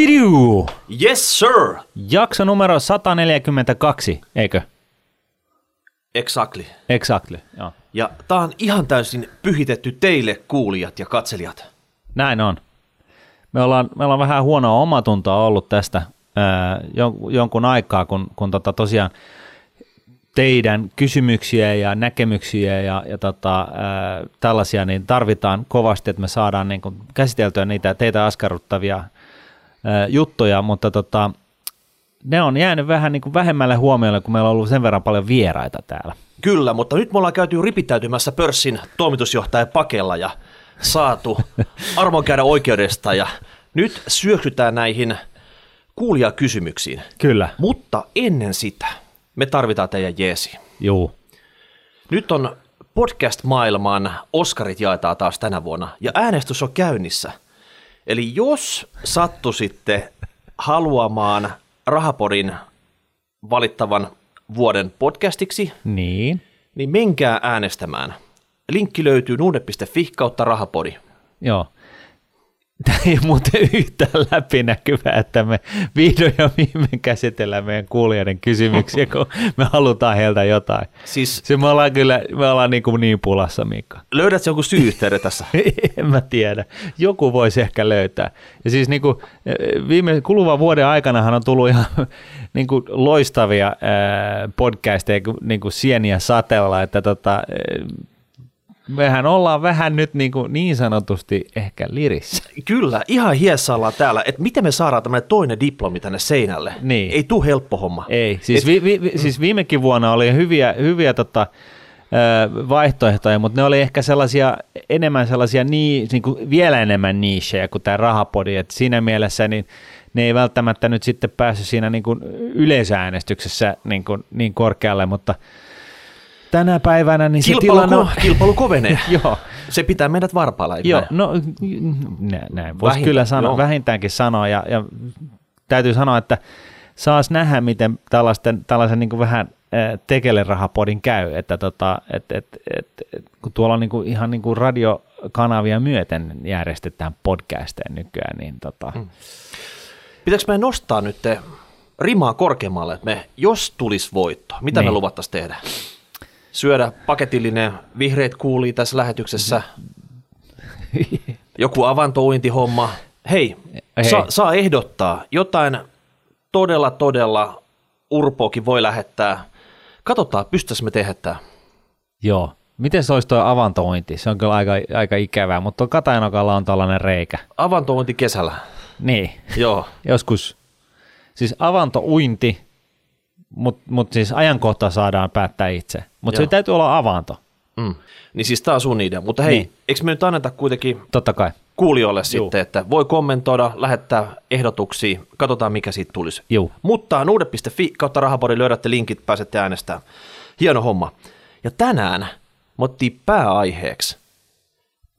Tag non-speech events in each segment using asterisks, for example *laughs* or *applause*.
Chidiu! Yes, sir! Jakso numero 142, eikö? Exactly. Exactly, joo. Ja tää on ihan täysin pyhitetty teille, kuulijat ja katselijat. Näin on. Me ollaan, me ollaan vähän huonoa omatuntoa ollut tästä ää, jon- jonkun aikaa, kun, kun tota tosiaan teidän kysymyksiä ja näkemyksiä ja, ja tota, ää, tällaisia, niin tarvitaan kovasti, että me saadaan niin kuin käsiteltyä niitä teitä askarruttavia juttuja, mutta tota, ne on jäänyt vähän niin kuin vähemmälle huomiolle, kun meillä on ollut sen verran paljon vieraita täällä. Kyllä, mutta nyt me ollaan käyty ripittäytymässä pörssin toimitusjohtaja pakella ja saatu *laughs* armon käydä oikeudesta ja nyt syöksytään näihin kuulijakysymyksiin. Kyllä. Mutta ennen sitä me tarvitaan teidän jeesi. Juu. Nyt on podcast-maailman Oscarit jaetaan taas tänä vuonna ja äänestys on käynnissä. Eli jos sattuisitte haluamaan Rahapodin valittavan vuoden podcastiksi, Niin. niin menkää äänestämään. Linkki löytyy nuude.fi kautta rahapodi. Joo. Tämä ei ole muuten yhtään läpinäkyvää, että me vihdoin ja viimein käsitellään meidän kuulijoiden kysymyksiä, kun me halutaan heiltä jotain. Siis Se me ollaan kyllä, me ollaan niin, kuin niin pulassa, Mikko. löydät jonkun syy-yhteyden tässä? *laughs* en mä tiedä. Joku voisi ehkä löytää. Ja siis niin kuin, viime kuluvan vuoden aikanahan on tullut ihan *laughs* niin kuin loistavia ää, podcasteja niin kuin sieniä satella, että tota, mehän ollaan vähän nyt niin, kuin niin sanotusti ehkä lirissä. Kyllä, ihan hiessä ollaan täällä, että miten me saadaan tämmöinen toinen diplomi tänne seinälle. Niin. Ei tuu helppo homma. Ei, siis, Et- vi, vi, vi, siis viimekin vuonna oli hyviä, hyviä tota, vaihtoehtoja, mutta ne oli ehkä sellaisia enemmän sellaisia nii, niin kuin vielä enemmän niishejä kuin tämä rahapodi, että siinä mielessä niin ne ei välttämättä nyt sitten päässyt siinä niin kuin yleisäänestyksessä niin, kuin, niin korkealle, mutta tänä päivänä niin se Kilpailu, tilanne on... ko- kilpailu kovenee. *laughs* Joo, Se pitää meidät varpailla. Joo, näin? no nä- näin voisi Vähintään, kyllä sanoa, joo. vähintäänkin sanoa ja, ja täytyy sanoa, että saas nähdä, miten tällaisten, tällaisen niin kuin vähän äh, tekelerahapodin käy, että tota, et, et, et, et, kun tuolla on niin kuin, ihan niin kuin radiokanavia myöten järjestetään podcasteja nykyään, niin tota, Mm. Pitääkö me nostaa nyt te rimaa korkeammalle, että me, jos tulisi voitto, mitä me Niin. luvattaisiin tehdä? Syödä paketillinen vihreät kuulii tässä lähetyksessä, *laughs* joku avantouintihomma. Hei, Hei. Saa, saa ehdottaa jotain todella, todella urpoakin voi lähettää. Katsotaan, pystyttäisiin me tehdä tämä. joo. Miten se olisi tuo avantointi? Se on kyllä aika, aika ikävää, mutta tuolla Katajanokalla on tällainen reikä. Avantouinti kesällä. Niin. Joo. joskus, siis avantouinti, mutta mut siis ajankohta saadaan päättää itse. Mutta se täytyy olla avanto, Mm. Niin siis tämä on sun idea. Mutta hei, Niin. eikö me nyt anneta kuitenkin totta kai. kuulijoille sitten, että voi kommentoida, lähettää ehdotuksia, katsotaan mikä siitä tulisi. Juu. Mutta nuude.fi kautta rahapodi löydätte linkit, pääsette äänestämään. Hieno homma. Ja tänään me ottiin pääaiheeksi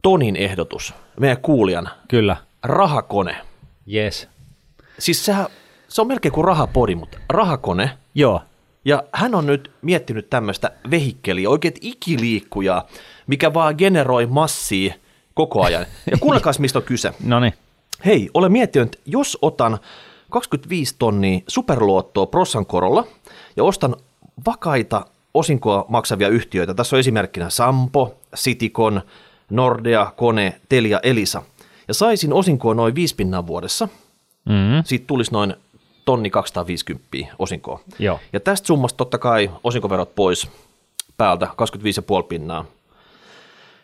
Tonin ehdotus, meidän kuulijan, Kyllä. rahakone. Yes. Siis sehän, se on melkein kuin rahapodi, mutta rahakone. Joo. Ja hän on nyt miettinyt tämmöistä vehikkeliä, oikein ikiliikkujaa, mikä vaan generoi massia koko ajan. Ja kuunnelkaas, mistä on kyse. *laughs* No niin. Hei, olen miettinyt, että jos otan 25 tonnia superluottoa Prossan korolla ja ostan vakaita osinkoa maksavia yhtiöitä, tässä on esimerkkinä Sampo, Citicon, Nordea, Kone, Telia, Elisa, ja saisin osinkoa noin 5 pinnaa vuodessa, Mm-hmm. siitä tulisi noin tonni 250 osinkoa. Joo. Ja tästä summasta totta kai osinkoverot pois päältä, 25,5 pinnaa.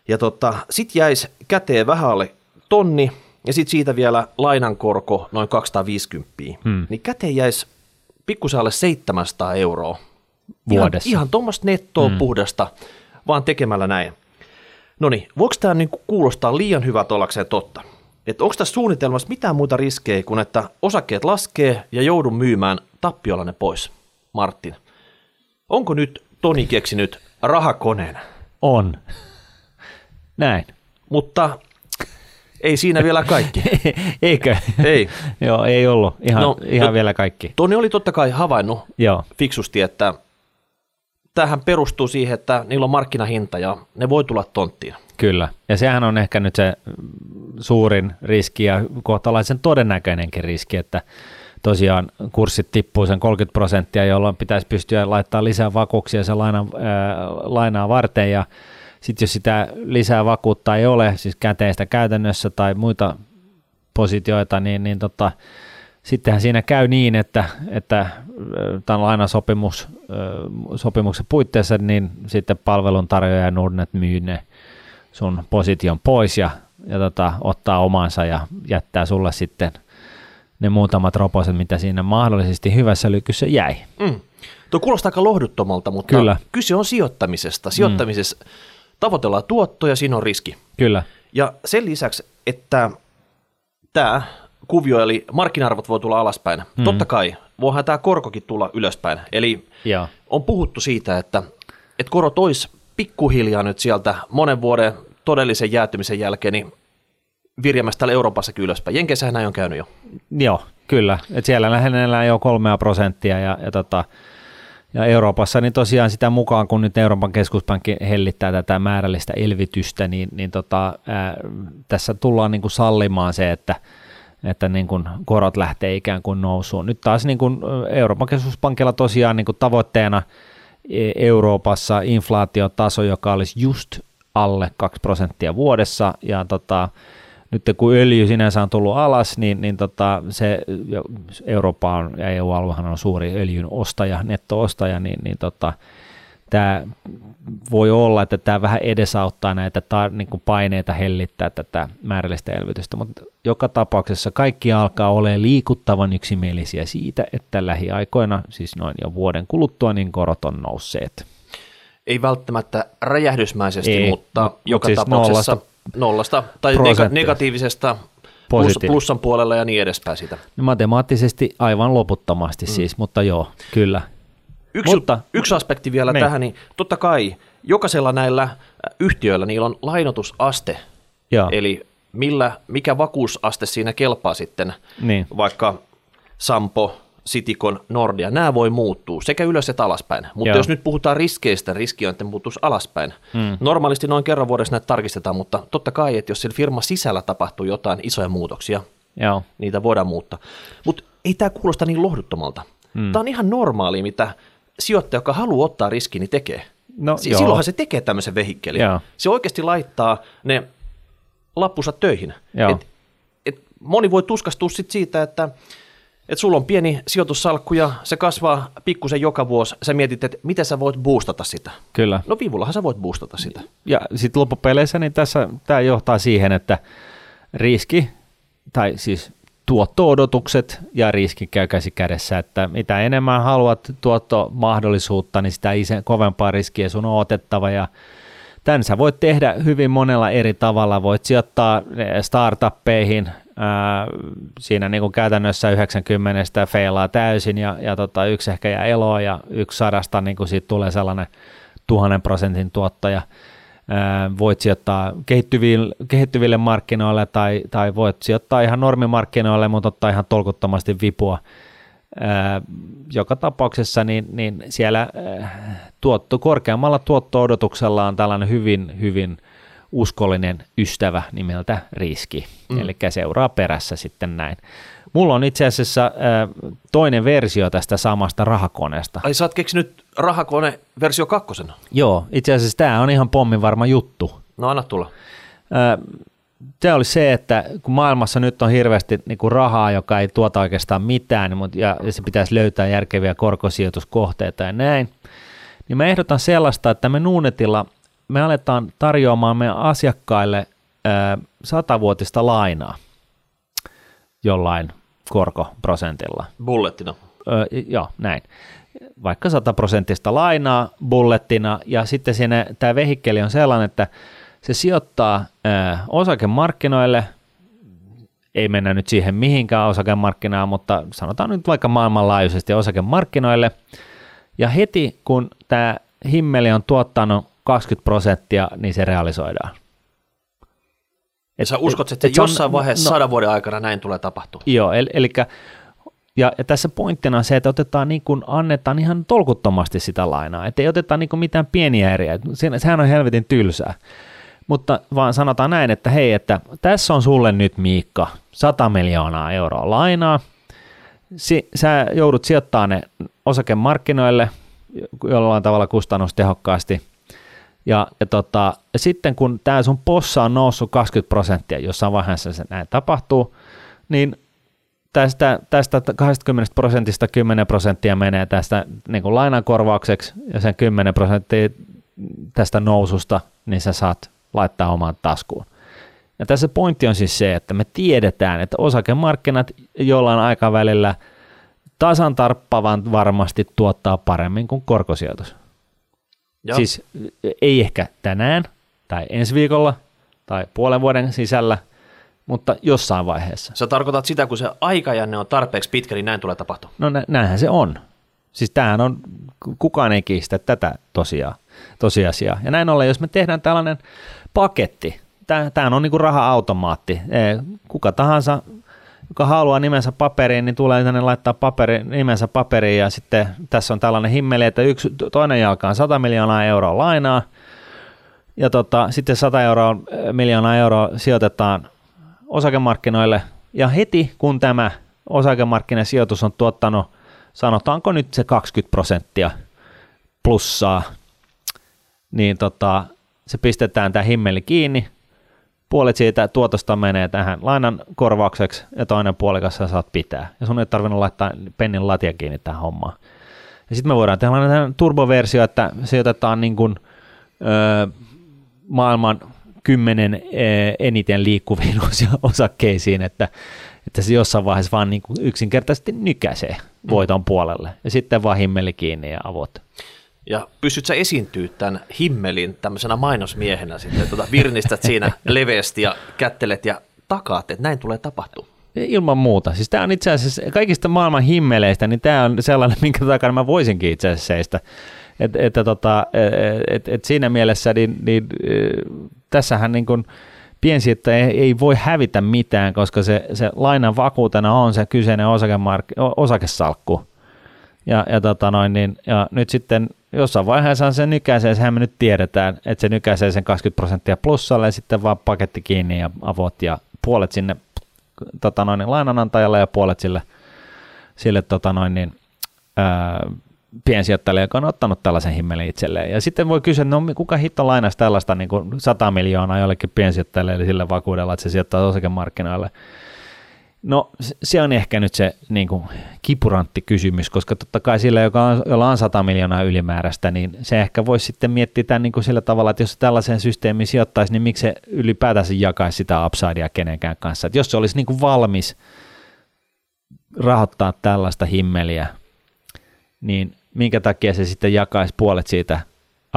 Ja tota, sit jäisi käteen vähän alle tonni, ja sitten siitä vielä lainankorko noin 250. Hmm. Niin käteen jäisi pikkusen alle 700 euroa. Vuodessa. Ihan, ihan tuommoista nettoa hmm. puhdasta, vaan tekemällä näin. No niin, voiko tämä niinku kuulostaa liian hyvältä ollakseen totta? Että onko tässä suunnitelmassa mitään muuta riskejä kuin että osakkeet laskee ja joudun myymään tappiolla ne pois? Martin, onko nyt Toni keksinyt rahakoneen? On. Näin. Mutta ei siinä vielä kaikki. *laughs* Eikö? Ei. Joo, ei ollut. Ihan, No, ihan no- vielä kaikki. Toni oli totta kai havainnut Joo. fiksusti, että tähän perustuu siihen, että niillä on markkinahinta ja ne voi tulla tonttiin. Kyllä, ja sehän on ehkä nyt se suurin riski ja kohtalaisen todennäköinenkin riski, että tosiaan kurssit tippuu sen 30 prosenttia, jolloin pitäisi pystyä laittamaan lisää vakuuksia se laina, ää, lainaa varten ja sitten jos sitä lisää vakuutta ei ole, siis käteistä käytännössä tai muita positioita, niin, niin tota, sittenhän siinä käy niin, että, että tämän lainasopimus sopimuksen puitteissa, niin sitten palveluntarjoaja Nordnet myy ne sun position pois ja, ja tota, ottaa omansa ja jättää sulle sitten ne muutamat roposet, mitä siinä mahdollisesti hyvässä lykyssä jäi. Mm. Tuo kuulostaa aika lohduttomalta, mutta Kyllä. kyse on sijoittamisesta. Sijoittamisessa mm. tavoitellaan tuottoja, siinä on riski. Kyllä. Ja sen lisäksi, että tämä kuvio, eli markkina-arvot voi tulla alaspäin. Mm. Totta kai, voihan tämä korkokin tulla ylöspäin. Eli ja. on puhuttu siitä, että, että korot olisi pikkuhiljaa nyt sieltä monen vuoden todellisen jäätymisen jälkeen, niin virjämässä täällä Euroopassakin ylöspäin. Jenkeissähän näin on käynyt jo. Joo, kyllä. Et siellä lähennellään jo kolmea prosenttia ja, ja, tota, ja Euroopassa niin tosiaan sitä mukaan, kun nyt Euroopan keskuspankki hellittää tätä määrällistä elvytystä, niin, niin tota, ää, tässä tullaan niin kuin sallimaan se, että että niin kuin korot lähtee ikään kuin nousuun. Nyt taas niin kuin Euroopan keskuspankilla tosiaan niin kuin tavoitteena e, Euroopassa inflaatiotaso, joka olisi just alle 2 prosenttia vuodessa, ja tota, nyt kun öljy sinänsä on tullut alas, niin, niin tota, se Eurooppa on, ja EU-aluehan on suuri öljyn ostaja, netto-ostaja, niin, niin tota, tämä voi olla, että tämä vähän edesauttaa näitä ta, niin kuin paineita hellittää tätä määrällistä elvytystä, mutta joka tapauksessa kaikki alkaa olla liikuttavan yksimielisiä siitä, että lähiaikoina, siis noin jo vuoden kuluttua, niin korot on nousseet. Ei välttämättä räjähdysmäisesti, Ei, mutta mutta joka siis tapauksessa nollasta, nollasta tai nega- negatiivisesta plus, plussan puolella ja niin edespäin sitä. No matemaattisesti aivan loputtomasti mm. siis, mutta joo, kyllä. Yksi, Mutta, yksi aspekti vielä. Niin. tähän, niin totta kai jokaisella näillä yhtiöillä niillä on lainotusaste, Joo. eli millä, mikä vakuusaste siinä kelpaa sitten, niin. vaikka Sampo, Sitikon, Nordia, nämä voi muuttua sekä ylös että alaspäin. Mutta Joo. jos nyt puhutaan riskeistä, riski on, että muuttuisi alaspäin. Hmm. Normaalisti noin kerran vuodessa näitä tarkistetaan, mutta totta kai, että jos siellä firma sisällä tapahtuu jotain isoja muutoksia, Joo. niitä voidaan muuttaa. Mutta ei tämä kuulosta niin lohduttomalta. Hmm. Tämä on ihan normaali, mitä sijoittaja, joka haluaa ottaa riskin, niin tekee. No, si- silloinhan se tekee tämmöisen vehikkelin. Joo. Se oikeasti laittaa ne lappunsa töihin. Et, et moni voi tuskastua sit siitä, että et sulla on pieni sijoitussalkku ja se kasvaa pikkusen joka vuosi. Sä mietit, että miten sä voit boostata sitä. Kyllä. No vivullahan sä voit boostata sitä. Ja sitten loppupeleissä niin tässä tämä johtaa siihen, että riski, tai siis tuotto-odotukset ja riski käy käsi kädessä, että mitä enemmän haluat tuottomahdollisuutta, niin sitä kovempaa riskiä sun on otettava ja tämän sä voit tehdä hyvin monella eri tavalla. Voit sijoittaa startuppeihin, ää, siinä niin kuin käytännössä 90 feilaa täysin ja, ja tota, yksi ehkä jää eloon ja yksi sadasta niin kuin siitä tulee sellainen tuhannen prosentin tuottaja voit sijoittaa kehittyville, kehittyville markkinoille tai, tai voit sijoittaa ihan normimarkkinoille, mutta ottaa ihan tolkuttomasti vipua. Joka tapauksessa niin, niin siellä tuotto, korkeammalla tuotto-odotuksella on tällainen hyvin, hyvin uskollinen ystävä nimeltä riski, mm. eli seuraa perässä sitten näin. Mulla on itse asiassa äh, toinen versio tästä samasta rahakoneesta. Ai sä oot keksinyt rahakone versio kakkosena? Joo, itse asiassa tämä on ihan pommin varma juttu. No anna tulla. Äh, se oli se, että kun maailmassa nyt on hirveästi niin kuin rahaa, joka ei tuota oikeastaan mitään, niin ja, ja se pitäisi löytää järkeviä korkosijoituskohteita ja näin, niin mä ehdotan sellaista, että me Nuunetilla me aletaan tarjoamaan meidän asiakkaille satavuotista lainaa jollain korkoprosentilla. Bullettina. Öö, joo, näin. Vaikka 100 prosenttista lainaa bullettina, ja sitten siinä tämä vehikkeli on sellainen, että se sijoittaa ö, osakemarkkinoille, ei mennä nyt siihen mihinkään osakemarkkinaan, mutta sanotaan nyt vaikka maailmanlaajuisesti osakemarkkinoille, ja heti kun tämä himmeli on tuottanut 20 prosenttia, niin se realisoidaan. Et, sä uskot, että et jossain on, vaiheessa no, sadan vuoden aikana näin tulee tapahtua? Joo, eli, eli Ja, ja tässä pointtina on se, että otetaan niin kuin, annetaan ihan tolkuttomasti sitä lainaa, että ei oteta niin kuin mitään pieniä eriä. Se, sehän on helvetin tylsää. Mutta vaan sanotaan näin, että hei, että tässä on sulle nyt Miikka 100 miljoonaa euroa lainaa. Si, sä joudut sijoittamaan ne osakemarkkinoille jollain tavalla kustannustehokkaasti. Ja, ja, tota, sitten kun tämä sun possa on noussut 20 prosenttia, jossain vaiheessa se näin tapahtuu, niin tästä, tästä 20 prosentista 10 prosenttia menee tästä niin kuin lainakorvaukseksi ja sen 10 prosenttia tästä noususta, niin sä saat laittaa omaan taskuun. Ja tässä pointti on siis se, että me tiedetään, että osakemarkkinat jollain aikavälillä tasan tarppavan varmasti tuottaa paremmin kuin korkosijoitus. Joo. Siis ei ehkä tänään tai ensi viikolla tai puolen vuoden sisällä, mutta jossain vaiheessa. Sä tarkoitat sitä, kun se aikajänne on tarpeeksi pitkä, niin näin tulee tapahtua? No nä- näinhän se on. Siis tämähän on, kukaan ei kiistä tätä tosiaan, tosiasiaa. Ja näin ollen, jos me tehdään tällainen paketti, tämä on niin kuin raha-automaatti. E, kuka tahansa, joka haluaa nimensä paperiin, niin tulee tänne laittaa paperi, nimensä paperiin ja sitten tässä on tällainen himmeli, että yksi, toinen jalka on 100 miljoonaa euroa lainaa ja tota, sitten 100 euroa, miljoonaa euroa sijoitetaan osakemarkkinoille. Ja heti kun tämä osakemarkkinasijoitus on tuottanut, sanotaanko nyt se 20 prosenttia plussaa, niin tota, se pistetään tämä himmeli kiinni, puolet siitä tuotosta menee tähän lainan korvaukseksi ja toinen puolikas sä saat pitää. Ja sun ei tarvinnut laittaa pennin latia kiinni tähän hommaan. Ja sitten me voidaan tehdä turboversio, että sijoitetaan niin kuin, öö, maailman kymmenen eniten liikkuviin *laughs* osakkeisiin, että, että se jossain vaiheessa vaan niin kuin yksinkertaisesti nykäisee voiton puolelle. Ja sitten vaan himmeli kiinni ja avot. Ja pystyt sä esiintyä tämän himmelin tämmöisenä mainosmiehenä sitten, tuota, virnistät siinä *laughs* leveästi ja kättelet ja takaat, että näin tulee tapahtua. Ilman muuta. Siis tämä on itse asiassa kaikista maailman himmeleistä, niin tämä on sellainen, *laughs* minkä takana mä voisinkin itse asiassa seistä. Et, että tota, et, et siinä mielessä niin, niin, tässähän niin kuin piensijoittaja ei, ei voi hävitä mitään, koska se, se lainan vakuutena on se kyseinen osakemark- osakesalkku. Ja, ja, tota noin, niin, ja nyt sitten jossain vaiheessa se nykäisee, sehän me nyt tiedetään, että se nykäisee sen 20 prosenttia plussalle ja sitten vaan paketti kiinni ja avot ja puolet sinne tota noin, niin lainanantajalle ja puolet sille, sille tota noin, niin, ää, piensijoittajalle, joka on ottanut tällaisen himmelin itselleen. Ja sitten voi kysyä, no kuka hitto lainasi tällaista niin kuin 100 miljoonaa jollekin piensijoittajalle, eli sillä vakuudella, että se sijoittaa osakemarkkinoille. No se on ehkä nyt se niin kuin, kipurantti kysymys, koska totta kai sillä, joka on, jolla on 100 miljoonaa ylimääräistä, niin se ehkä voisi sitten miettiä tämän niin kuin sillä tavalla, että jos se tällaiseen systeemiin sijoittaisi, niin miksi se ylipäätänsä jakaisi sitä upsidea kenenkään kanssa. Että jos se olisi niin kuin valmis rahoittaa tällaista himmeliä, niin minkä takia se sitten jakaisi puolet siitä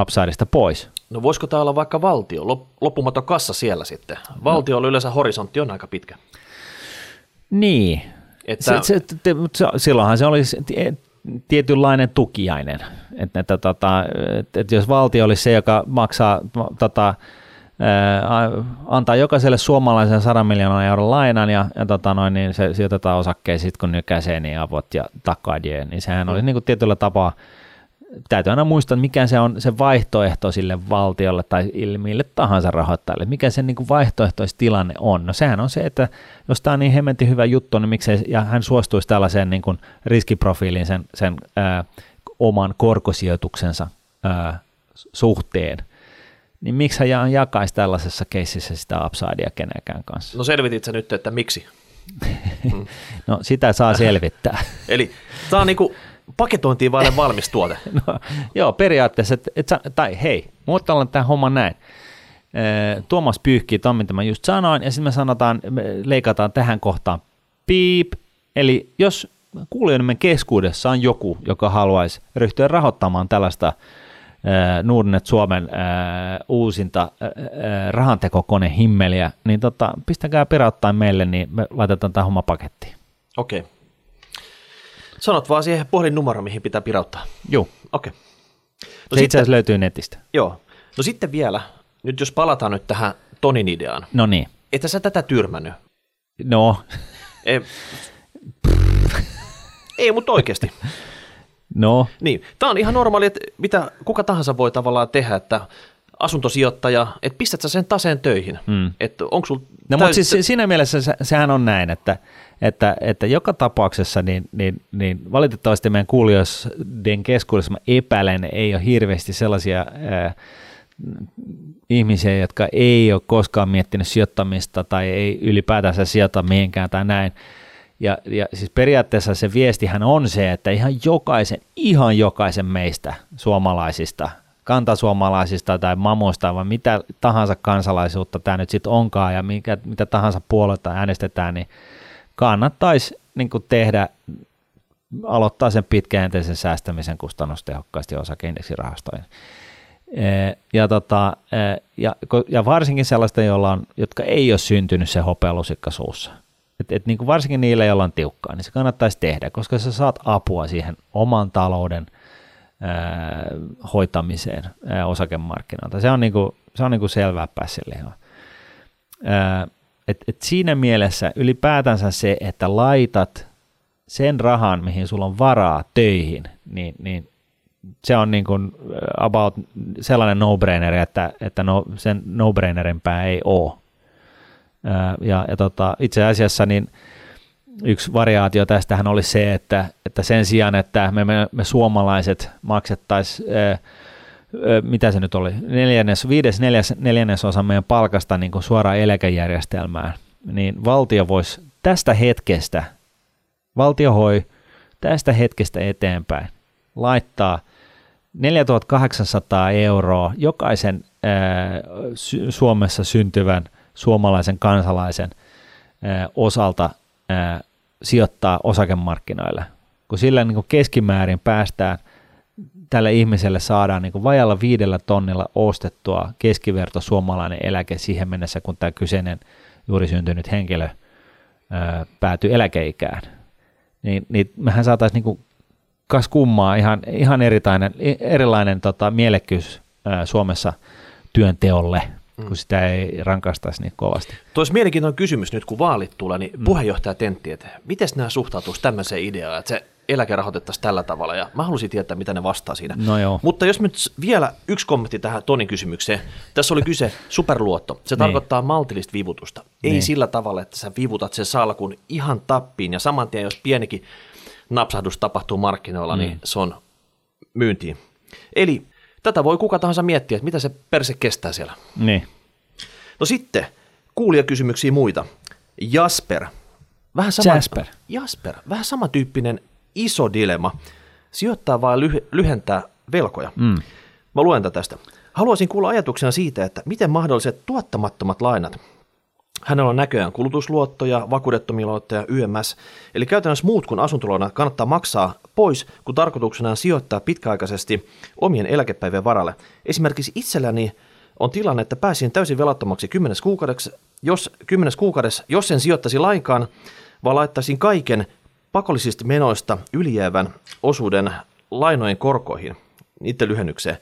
upsideista pois? No voisiko tämä olla vaikka valtio, loppumaton kassa siellä sitten? Valtio no. yleensä horisontti on aika pitkä. Niin. Että... Se, se, te, se, silloinhan se olisi tietynlainen tukiainen. Että, että, tota, että, että jos valtio olisi se, joka maksaa tota, antaa jokaiselle suomalaisen 100 miljoonaa euron lainan ja, ja tota noin, niin se sijoitetaan osakkeisiin, kun nykäisee niin avot ja takadien, niin sehän mm. olisi niin kuin tietyllä tapaa täytyy aina muistaa, mikä se on se vaihtoehto sille valtiolle tai mille tahansa rahoittajalle, mikä se niin kuin vaihtoehtoistilanne on. No sehän on se, että jos tämä on niin hemmetin hyvä juttu, niin miksei, ja hän suostuisi tällaiseen niin kuin riskiprofiiliin sen, sen ää, oman korkosijoituksensa ää, suhteen, niin miksi hän jakaisi tällaisessa keississä sitä upsidea kenenkään kanssa? No selvitit sä nyt, että miksi? *laughs* Mm. no sitä saa *laughs* selvittää. Eli tämä on niinku paketointiin vaille valmis tuote. *laughs* no, joo, periaatteessa, et, et, tai hei, mutta ollaan tämä homma näin. Tuomas pyyhkii ton, mitä mä just sanoin, ja sitten me sanotaan, me leikataan tähän kohtaan piip, eli jos kuulijoiden keskuudessa on joku, joka haluaisi ryhtyä rahoittamaan tällaista Nordnet Suomen uusinta rahantekokone himmeliä, niin tota, pistäkää pirauttain meille, niin me laitetaan tämä homma pakettiin. Okei. Okay. Sanot vaan siihen puhelinnumero, mihin pitää pirauttaa. Joo. Okei. Okay. No Se itse asiassa löytyy netistä. Joo. No sitten vielä, nyt jos palataan nyt tähän Tonin ideaan. No niin. Että sä tätä tyrmännyt. No. E- Ei, *laughs* mutta oikeasti. No, Niin, tämä on ihan normaali, että mitä kuka tahansa voi tavallaan tehdä, että asuntosijoittaja, että pistät sä sen taseen töihin, Mm. että onko sulla No mutta siis si- siinä mielessä se, sehän on näin, että, että, että joka tapauksessa niin, niin, niin valitettavasti meidän kuulijoiden keskuudessa mä epäilen, ei ole hirveästi sellaisia ää, ihmisiä, jotka ei ole koskaan miettinyt sijoittamista tai ei ylipäätänsä sijoita mihinkään tai näin. Ja, ja siis periaatteessa se viestihän on se, että ihan jokaisen, ihan jokaisen meistä suomalaisista, kantasuomalaisista tai mamoista, vai mitä tahansa kansalaisuutta tämä nyt sitten onkaan ja mikä, mitä tahansa puolelta äänestetään, niin kannattaisi niin tehdä, aloittaa sen pitkäjänteisen säästämisen kustannustehokkaasti osakeindeksirahastoihin. Ja, tota, ja, ja varsinkin sellaista, joilla on, jotka ei ole syntynyt se hopealusikka suussa. Et, et niin kuin varsinkin niille, joilla on tiukkaa, niin se kannattaisi tehdä, koska sä saat apua siihen oman talouden ää, hoitamiseen ää, osakemarkkinoilta. Se on, niin kuin, se on niin kuin selvää pääsille. Et, et siinä mielessä ylipäätänsä se, että laitat sen rahan, mihin sulla on varaa töihin, niin, niin se on niin kuin about sellainen no-brainer, että, että no, sen no-brainerimpää ei ole. Ää, Ja, ja tota, itse asiassa niin yksi variaatio tästähän oli se, että, että sen sijaan, että me, me, me suomalaiset maksettaisiin, mitä se nyt oli, neljännes, viides, neljäs, neljännesosa meidän palkasta niin kuin suoraan eläkejärjestelmään, niin valtio voisi tästä hetkestä, valtio hoi tästä hetkestä eteenpäin laittaa 4800 euroa jokaisen ää, Suomessa syntyvän suomalaisen kansalaisen ää, osalta ää, sijoittaa osakemarkkinoille. Kun sillä niin kuin keskimäärin päästään, tälle ihmiselle saadaan niin kuin vajalla viidellä tonnilla ostettua keskiverto suomalainen eläke siihen mennessä, kun tämä kyseinen juuri syntynyt henkilö ää, päätyy eläkeikään. Niin, niin mehän saataisiin niin kuin kas kummaa ihan, ihan erilainen, erilainen tota, mielekkyys ää, Suomessa työnteolle, mm. kun sitä ei rankaistaisi niin kovasti. Tuo olisi mielenkiintoinen kysymys nyt, kun vaalit tulee, niin mm. puheenjohtaja tentti, että miten nämä suhtautuisi tämmöiseen ideaan, että se eläke rahoitettaisiin tällä tavalla, ja mä haluaisin tietää, mitä ne vastaa siinä. No joo. Mutta jos nyt vielä yksi kommentti tähän Tonin kysymykseen. Tässä oli kyse superluotto. Se Niin. tarkoittaa maltillista vivutusta. Ei Niin. sillä tavalla, että sä vivutat sen salkun ihan tappiin, ja saman tien, jos pienikin napsahdus tapahtuu markkinoilla, mm. niin se on myyntiin. Eli tätä voi kuka tahansa miettiä, että mitä se perse kestää siellä. Niin. No sitten, kuulijakysymyksiä muita. Jasper. Vähän sama, Jasper. Jasper. Vähän samantyyppinen iso dilema. Sijoittaa vai lyh- lyhentää velkoja? Mm. Mä luen tätä tästä. Haluaisin kuulla ajatuksena siitä, että miten mahdolliset tuottamattomat lainat. Hänellä on näköjään kulutusluottoja, vakuudettomia luottoja, YMS, eli käytännössä muut kuin asuntolainat kannattaa maksaa pois, kun tarkoituksena on sijoittaa pitkäaikaisesti omien eläkepäivien varalle. Esimerkiksi itselläni on tilanne, että pääsin täysin velattomaksi 10 kuukaudeksi, jos 10 kuukaudessa, jos en sijoittaisi lainkaan, vaan laittaisin kaiken pakollisista menoista ylijäävän osuuden lainojen korkoihin, niiden lyhennykseen,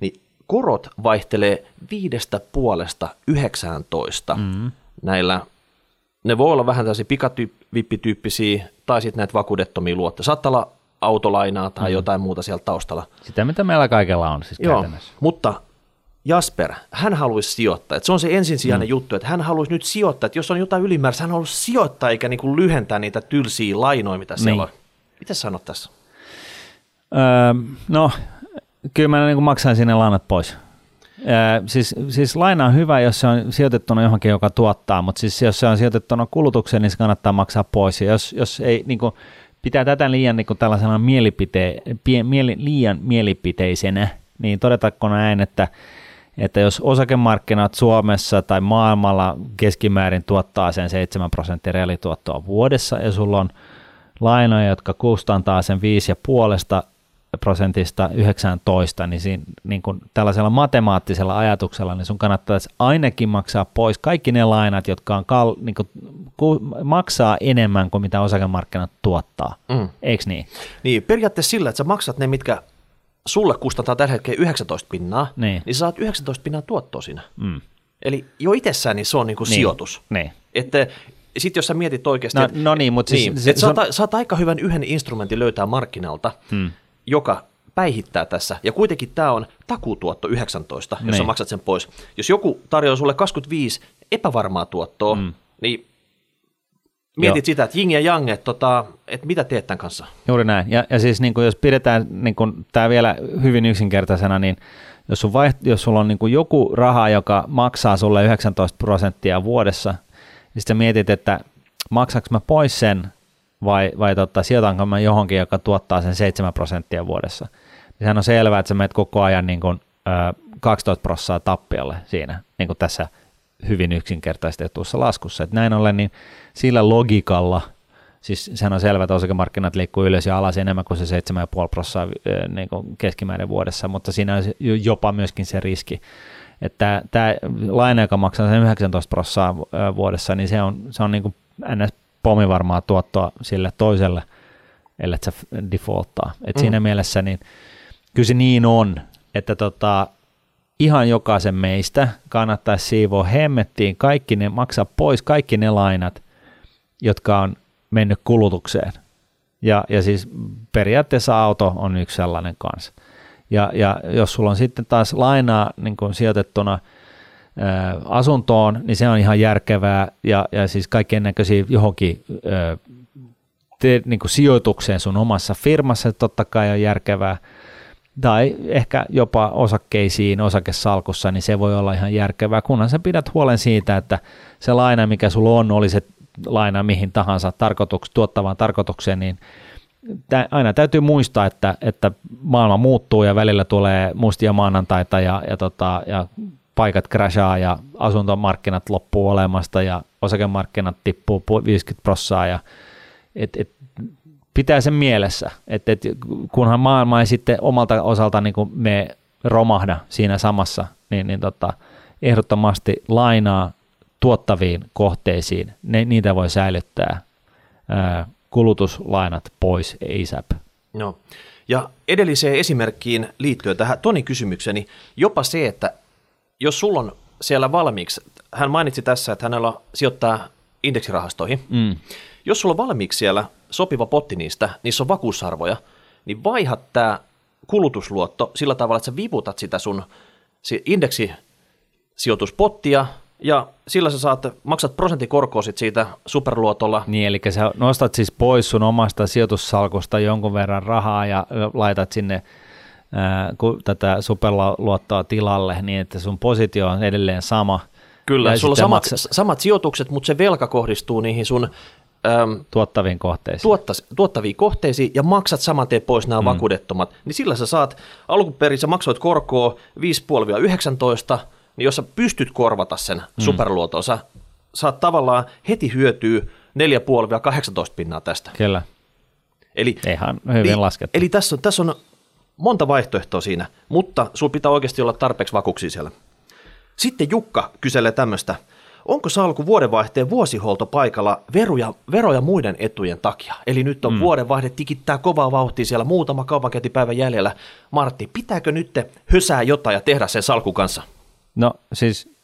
niin korot vaihtelee viidestä puolesta 19 mm. näillä. Ne voi olla vähän tällaisia pikavippityyppisiä tai sitten näitä vakuudettomia luottoja. Saattaa olla autolainaa tai mm. jotain muuta siellä taustalla. Sitä, mitä meillä kaikella on siis Joo, käytännössä. mutta Jasper, hän haluaisi sijoittaa. Et se on se ensisijainen mm. juttu, että hän haluaisi nyt sijoittaa. Että jos on jotain ylimääräistä, hän haluaisi sijoittaa eikä niinku lyhentää niitä tylsiä lainoja, mitä siellä Niin. on. Mitä sanot tässä? Öö, no, kyllä mä niin maksan sinne lainat pois. Öö, siis, siis laina on hyvä, jos se on sijoitettuna johonkin, joka tuottaa, mutta siis jos se on sijoitettuna kulutukseen, niin se kannattaa maksaa pois. Ja jos, jos ei niin kuin, pitää tätä liian niin kuin tällaisena mielipite, pie, mieli, liian mielipiteisenä, niin todetaanko näin, että, että jos osakemarkkinat Suomessa tai maailmalla keskimäärin tuottaa sen 7 prosenttia reaalituottoa vuodessa ja sulla on lainoja, jotka kustantaa sen 5,5 prosentista 19, niin, siinä, niin kuin tällaisella matemaattisella ajatuksella, niin sun kannattaisi ainakin maksaa pois kaikki ne lainat, jotka on kal, niin kuin, ku, maksaa enemmän kuin mitä osakemarkkinat tuottaa. Mm. Eikö niin? Niin, periaatteessa sillä, että sä maksat ne, mitkä sulle kustantaa tällä hetkellä 19 pinnaa, Niin. niin sä saat 19 pinnaa tuottoa siinä. Mm. Eli jo itsessään niin se on niinku Niin. sijoitus. Niin. Että sitten jos sä mietit oikeasti, No- että- no niin, mut siis niin, se- että se on- saat, saat aika hyvän yhden instrumentin löytää markkinalta, Hmm. joka päihittää tässä. Ja kuitenkin tämä on takuutuotto 19, jos sä Niin. maksat sen pois. Jos joku tarjoaa sulle 25 epävarmaa tuottoa, Mm. niin mietit Joo. sitä, että jing ja yang, että, tota, että mitä teet tämän kanssa. Juuri näin. Ja, ja siis niin kuin jos pidetään niin kuin tämä vielä hyvin yksinkertaisena, niin jos, sun vaiht- jos sulla on niin kuin joku raha, joka maksaa sulle 19 prosenttia vuodessa, niin sitten mietit, että maksaks mä pois sen vai, vai tota, sijoitanko mä johonkin, joka tuottaa sen 7 prosenttia vuodessa. Niin sehän on selvää, että sä menet koko ajan niin kuin, ö, 12 prosenttia tappiolle siinä, niin kuin tässä hyvin yksinkertaistetussa laskussa. Et näin ollen niin sillä logiikalla, siis sehän on selvää, että osakemarkkinat liikkuu ylös ja alas enemmän kuin se 7,5 prosenttia niin kuin keskimäärin vuodessa, mutta siinä on se- jopa myöskin se riski, että tämä laina, joka maksaa sen 19 prosenttia vuodessa, niin se on, se on niin kuin ns. pomivarmaa tuottoa sille toiselle, ellei sä defaulttaa. Et Mm. Siinä mielessä niin kyllä se niin on, että tota, ihan jokaisen meistä kannattaisi siivoa hemmettiin kaikki ne, maksaa pois kaikki ne lainat, jotka on mennyt kulutukseen. Ja, ja siis periaatteessa auto on yksi sellainen kanssa. Ja, ja jos sulla on sitten taas lainaa niin kuin sijoitettuna ää, asuntoon, niin se on ihan järkevää ja, ja siis kaikkien näköisiä johonkin ää, te, niin kuin sijoitukseen sun omassa firmassa totta kai on järkevää, tai ehkä jopa osakkeisiin, osakesalkussa, niin se voi olla ihan järkevää, kunhan sä pidät huolen siitä, että se laina, mikä sulla on, oli se laina mihin tahansa tarkoituks, tuottavaan tarkoitukseen, niin aina täytyy muistaa, että, että maailma muuttuu ja välillä tulee mustia maanantaita ja, ja, tota, ja paikat crashaa ja asuntomarkkinat loppuu olemasta ja osakemarkkinat tippuu pu- 50 prossaa ja et, et, pitää sen mielessä, että et, kunhan maailma ei sitten omalta osalta niin me romahda siinä samassa, niin, niin tota, ehdottomasti lainaa tuottaviin kohteisiin, ne, niitä voi säilyttää ää, kulutuslainat pois ASAP. No. Ja edelliseen esimerkkiin liittyen tähän Tonin kysymykseni, jopa se, että jos sulla on siellä valmiiksi, hän mainitsi tässä, että hänellä sijoittaa indeksirahastoihin, Mm. jos sulla on valmiiksi siellä sopiva potti niistä, niissä on vakuusarvoja, niin vaihat tämä kulutusluotto sillä tavalla, että sä viputat sitä sun si- indeksisijoituspottia, ja sillä sä saat, maksat prosentin korkoa sit siitä superluotolla, Niin, eli sä nostat siis pois sun omasta sijoitussalkusta jonkun verran rahaa ja laitat sinne ää, ku, tätä superluottoa tilalle niin, että sun positio on edelleen sama. Kyllä, ja sulla on samat, maksat samat sijoitukset, mutta se velka kohdistuu niihin sun äm, tuottaviin kohteisiin. tuottas, tuottaviin kohteisiin ja maksat saman tien pois nämä mm. vakuudettomat, niin sillä sä saat, alkuperin sä maksoit korkoa 5,5-19, niin jos sä pystyt korvata sen mm. superluoton, sä saat tavallaan heti hyötyä 4,5-18 pinnaa tästä. Kyllä, Eli, ihan hyvin niin, laskettu. eli tässä, on, tässä on monta vaihtoehtoa siinä, mutta sulla pitää oikeasti olla tarpeeksi vakuuksia siellä. Sitten Jukka kyselee tämmöistä. Onko salku vuodenvaihteen vuosihuolto paikalla veroja, veroja muiden etujen takia? Eli nyt on mm. vuodenvaihde tikittää kovaa vauhtia siellä muutama kaupankäyntipäivän jäljellä. Martti, pitääkö nyt hösää jotain ja tehdä sen salkun kanssa? No siis,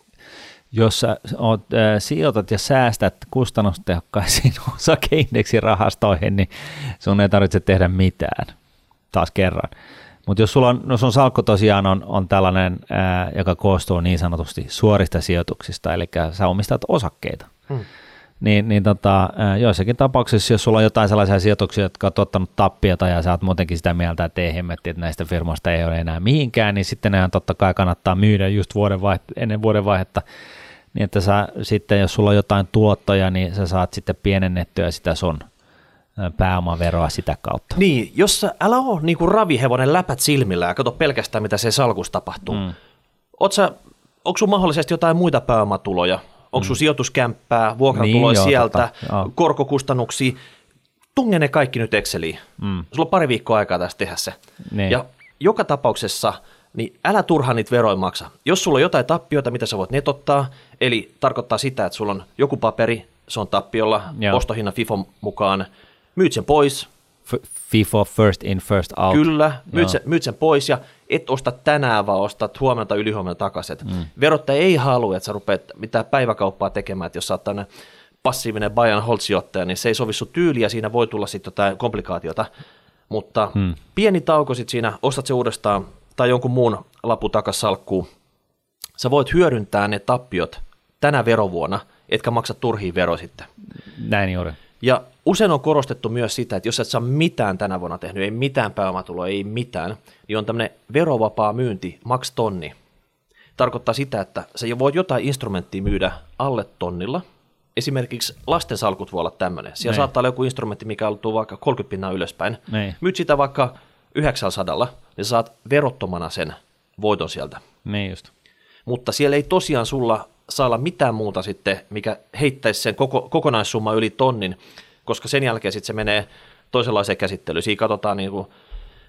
jos sä oot, äh, sijoitat ja säästät kustannustehokkaisiin *laughs* osakeindeksirahastoihin, niin sun ei tarvitse tehdä mitään, taas kerran. Mutta jos sulla on, no sun salkku tosiaan on, on tällainen, ää, joka koostuu niin sanotusti suorista sijoituksista, eli sä omistat osakkeita, Hmm. Niin, niin tota, joissakin tapauksissa, jos sulla on jotain sellaisia sijoituksia, jotka on tuottanut tappiota ja sä oot muutenkin sitä mieltä, että ei hemmetti, että näistä firmoista ei ole enää mihinkään, niin sitten nehän totta kai kannattaa myydä just vuodenvaihe, ennen vuodenvaihetta, niin että sä sitten, jos sulla on jotain tuottoja, niin sä saat sitten pienennettyä sitä sun ää, pääomaveroa sitä kautta. Niin, jos sä, älä ole niin kuin ravihevonen läpät silmillä ja kato pelkästään, mitä se salkussa tapahtuu. Mm. Oot sä, onko sun mahdollisesti jotain muita pääomatuloja? Onko sun sijoituskämppää, vuokratuloja Niin, sieltä, totta, joo. korkokustannuksia? Tunge ne kaikki nyt Exceliin. Mm. Sulla on pari viikkoa aikaa tästä tehdä se. Niin. Ja joka tapauksessa, niin älä turhaan niitä veroja maksa. Jos sulla on jotain tappioita, mitä sä voit netottaa, eli tarkoittaa sitä, että sulla on joku paperi, se on tappiolla, Joo. ostohinnan FIFO mukaan, myyt sen pois, F- FIFO first in, first out. Kyllä, Joo. myyt sen, myyt sen pois ja et osta tänään, vaan ostat huomenna tai ylihuomenna takaisin. Mm. Verottaja ei halua, että sä rupeat mitään päiväkauppaa tekemään, että jos sä oot tänne passiivinen buy and hold sijoittaja, niin se ei sovi sun tyyliä, siinä voi tulla sitten jotain komplikaatiota, mutta hmm. pieni tauko sitten siinä, ostat se uudestaan tai jonkun muun lapu takas salkkuun, sä voit hyödyntää ne tappiot tänä verovuonna, etkä maksa turhiin vero sitten. Näin juuri. Ja usein on korostettu myös sitä, että jos et saa mitään tänä vuonna tehnyt, ei mitään pääomatuloa, ei mitään, niin on tämmöinen verovapaa myynti, maks tonni. Tarkoittaa sitä, että sä voit jotain instrumenttia myydä alle tonnilla. Esimerkiksi lastensalkut voi olla tämmöinen. Siellä Nein. saattaa olla joku instrumentti, mikä on vaikka 30 pinnaa ylöspäin. Nein. Myyt sitä vaikka 900, niin saat verottomana sen voiton sieltä. Niin just. Mutta siellä ei tosiaan sulla saa olla mitään muuta sitten, mikä heittäisi sen koko, kokonaissumma yli tonnin, koska sen jälkeen sitten se menee toisenlaiseen käsittelyyn. Siinä katsotaan niin kuin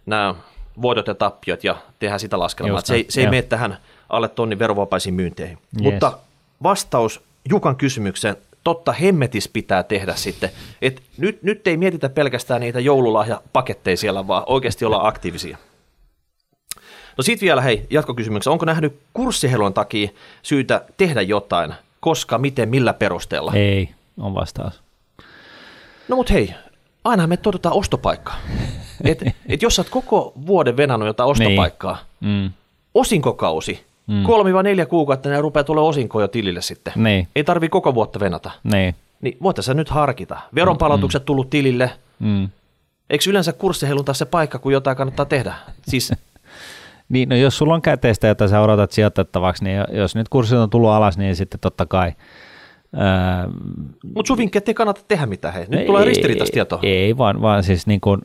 nämä voidot ja tappiot ja tehdään sitä laskelmaa. se ei, se ei mene tähän alle tonnin verovapaisiin myynteihin. Yes. Mutta vastaus Jukan kysymykseen, totta hemmetis pitää tehdä sitten. Et nyt, nyt ei mietitä pelkästään niitä joululahjapaketteja siellä, vaan oikeasti olla aktiivisia. No sitten vielä hei, jatkokysymyksessä. Onko nähnyt kurssihelon takia syytä tehdä jotain? Koska, miten, millä perusteella? Ei, on vastaus. No mut hei, aina me todetaan ostopaikkaa. *laughs* Et, et jos sä oot koko vuoden venannut jotain ostopaikkaa, niin. mm. osinkokausi, mm. kolmi vai neljä kuukautta, ne rupeaa tulla osinkoja jo tilille sitten. Niin. Ei tarvi koko vuotta venata. Niin. Niin voitaisiin nyt harkita. Veronpalautukset mm. tullut tilille. Mm. Eikö yleensä kurssihelun taas se paikka, kun jotain kannattaa tehdä? Siis *laughs* niin, no jos sulla on käteistä, jota sä odotat sijoitettavaksi, niin jos nyt kurssit on tullut alas, niin sitten totta kai. Mutta sun vinkki, ei kannata tehdä mitään, hei. Nyt ei, tulee ristiriitaista tietoa. Ei, vaan, vaan siis niin kuin,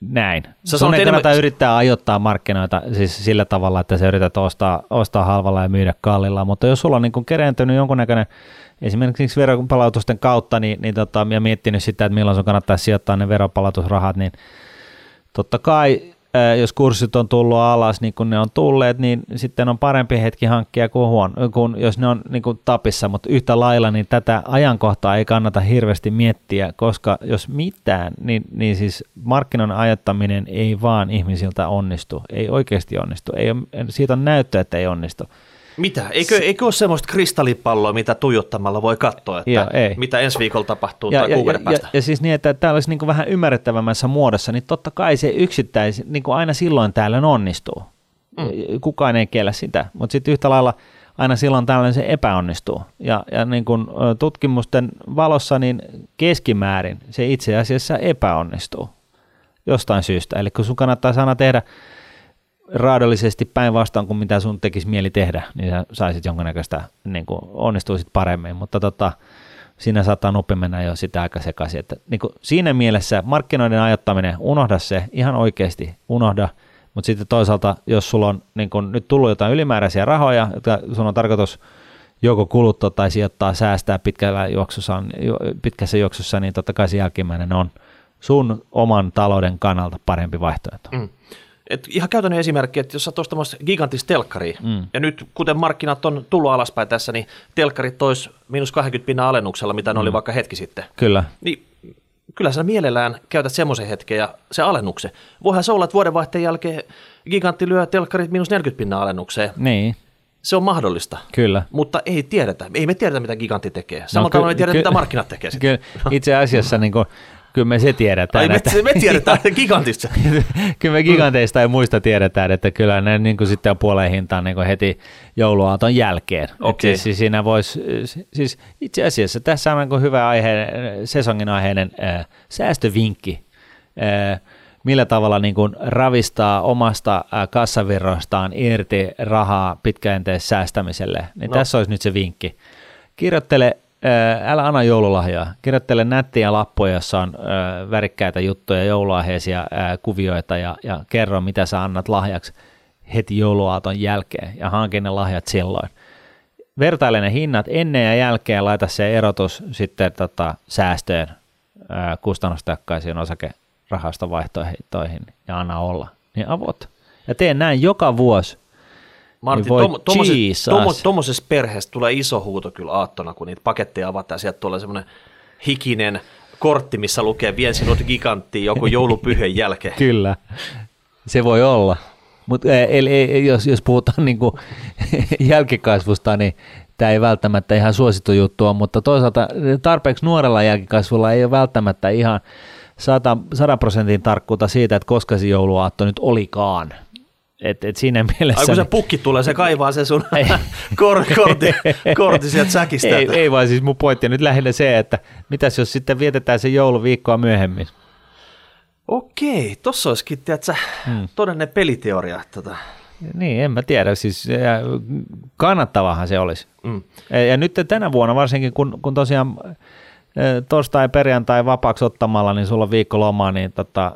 näin. Sä sun ei kannata enemmän... yrittää ajoittaa markkinoita siis sillä tavalla, että sä yrität ostaa, ostaa halvalla ja myydä kallilla, mutta jos sulla on niin kerentynyt jonkunnäköinen esimerkiksi veropalautusten kautta niin, niin tota, ja miettinyt sitä, että milloin sun kannattaa sijoittaa ne veropalautusrahat, niin totta kai jos kurssit on tullut alas niin kuin ne on tulleet, niin sitten on parempi hetki hankkia kuin, huono, kuin jos ne on niin kuin tapissa, mutta yhtä lailla niin tätä ajankohtaa ei kannata hirveästi miettiä, koska jos mitään, niin, niin siis markkinan ajattaminen ei vaan ihmisiltä onnistu, ei oikeasti onnistu, ei siitä on näyttö, että ei onnistu. Mitä? Eikö, eikö ole semmoista kristallipalloa, mitä tuijottamalla voi katsoa, että Joo, ei. mitä ensi viikolla tapahtuu ja, tai ja, kuukauden ja, päästä? Ja, ja siis niin, että tämä olisi niin vähän ymmärrettävämmässä muodossa, niin totta kai se yksittäis, niin kuin aina silloin täällä onnistuu. Mm. Kukaan ei kiellä sitä, mutta sitten yhtä lailla aina silloin tällöin se epäonnistuu. Ja, ja niin kuin tutkimusten valossa niin keskimäärin se itse asiassa epäonnistuu jostain syystä. Eli kun sun kannattaa aina tehdä raadollisesti päinvastaan kuin mitä sun tekisi mieli tehdä, niin sä saisit jonkinnäköistä, niin kuin onnistuisit paremmin, mutta tota, siinä saattaa nopea mennä jo sitä aika sekaisin. Että, niin kuin siinä mielessä markkinoiden ajattaminen, unohda se ihan oikeasti, unohda, mutta sitten toisaalta, jos sulla on niin kuin nyt tullut jotain ylimääräisiä rahoja, jotka sun on tarkoitus joko kuluttaa tai sijoittaa, säästää pitkällä juoksussa, pitkässä juoksussa, niin totta kai se jälkimmäinen on sun oman talouden kannalta parempi vaihtoehto. Mm. Et ihan käytännön esimerkki, että jos sä ostamassa gigantista telkkaria, mm. ja nyt kuten markkinat on tullut alaspäin tässä, niin telkkarit tois miinus 20 pinnan alennuksella, mitä ne mm. oli vaikka hetki sitten. Kyllä. Niin kyllä sä mielellään käytät semmoisen hetken ja se alennuksen. Voihan se olla, että vuodenvaihteen jälkeen gigantti lyö telkkarit miinus 40 pinnan alennukseen. Niin. Se on mahdollista. Kyllä. Mutta ei tiedetä. Ei me tiedetä, mitä gigantti tekee. Samalla no, tavalla ei tiedetä, ky- mitä markkinat tekee. *laughs* Kyllä, itse asiassa niin kuin, Kyllä me se tiedetään. Ai, että, me, me tiedetään *laughs* gigantista. kyllä me giganteista ei muista tiedetään, että kyllä ne niin kuin sitten on puoleen hintaan niin kuin heti jouluaaton jälkeen. Okay. Siis, siinä vois, siis itse asiassa tässä on niin hyvä aihe, sesongin aiheinen äh, säästövinkki. Äh, millä tavalla niin kuin ravistaa omasta kassavirrostaan irti rahaa pitkäjänteisessä säästämiselle. Niin no. tässä olisi nyt se vinkki. Kirjoittele älä anna joululahjaa. Kirjoittele nättiä lappuja, jossa on värikkäitä juttuja, jouluaiheisia kuvioita ja, ja kerro, mitä sä annat lahjaksi heti jouluaaton jälkeen ja hankin ne lahjat silloin. Vertaile ne hinnat ennen ja jälkeen, laita se erotus sitten tota, säästöön kustannustakkaisiin osakerahastovaihtoehtoihin ja anna olla. Niin avot. Ja teen näin joka vuosi Martin, niin tuommoisessa perheessä tulee iso huuto kyllä aattona, kun niitä paketteja avataan, sieltä tulee semmoinen hikinen kortti, missä lukee vien sinut giganttiin joku joulupyhön jälkeen. *laughs* Kyllä, se voi olla. Mutta jos, jos puhutaan *laughs* niinku jälkikasvusta, niin tämä ei välttämättä ihan suosittu juttu ole, mutta toisaalta tarpeeksi nuorella jälkikasvulla ei ole välttämättä ihan 100, 100 prosentin tarkkuutta siitä, että koska se jouluaatto nyt olikaan. Et, et siinä mielessä... Ai kun se pukki tulee, se kaivaa se sun *laughs* kor, kortti, kortti sieltä säkistä. Ei, ei vaan siis mun pointti on nyt lähinnä se, että mitäs jos sitten vietetään se jouluviikkoa myöhemmin. Okei, tossa olisikin, tiedätkö, hmm. todellinen peliteoria. Tota. Niin, en mä tiedä. Siis kannattavahan se olisi. Mm. Ja nyt tänä vuonna varsinkin, kun, kun tosiaan torstai perjantai vapaaksi ottamalla, niin sulla on viikko lomaa, niin tota,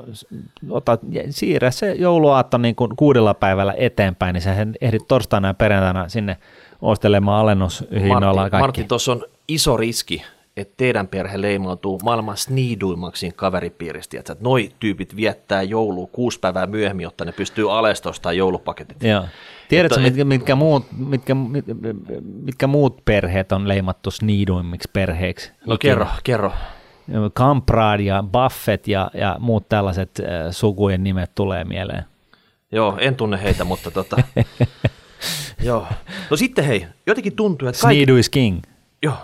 ota, siirrä se jouluaatto niin kuin kuudella päivällä eteenpäin, niin sä ehdit torstaina ja perjantaina sinne ostelemaan alennushinnoilla Martti, Martti tuossa on iso riski, että teidän perhe leimautuu maailman sniiduimmaksi kaveripiiristä, että noi tyypit viettää joulua kuusi päivää myöhemmin, jotta ne pystyy alestostamaan joulupaketit. Joo. Tiedätkö, mitkä, mitkä, muut, mitkä, mitkä muut perheet on leimattu sniiduimmiksi perheiksi? No Ikinä? kerro, kerro. Kamprad ja Buffett ja, ja muut tällaiset äh, sukujen nimet tulee mieleen. Joo, en tunne heitä, mutta tota, *laughs* joo. No sitten hei, jotenkin tuntuu, että kaikki... Sneedu is king. Joo,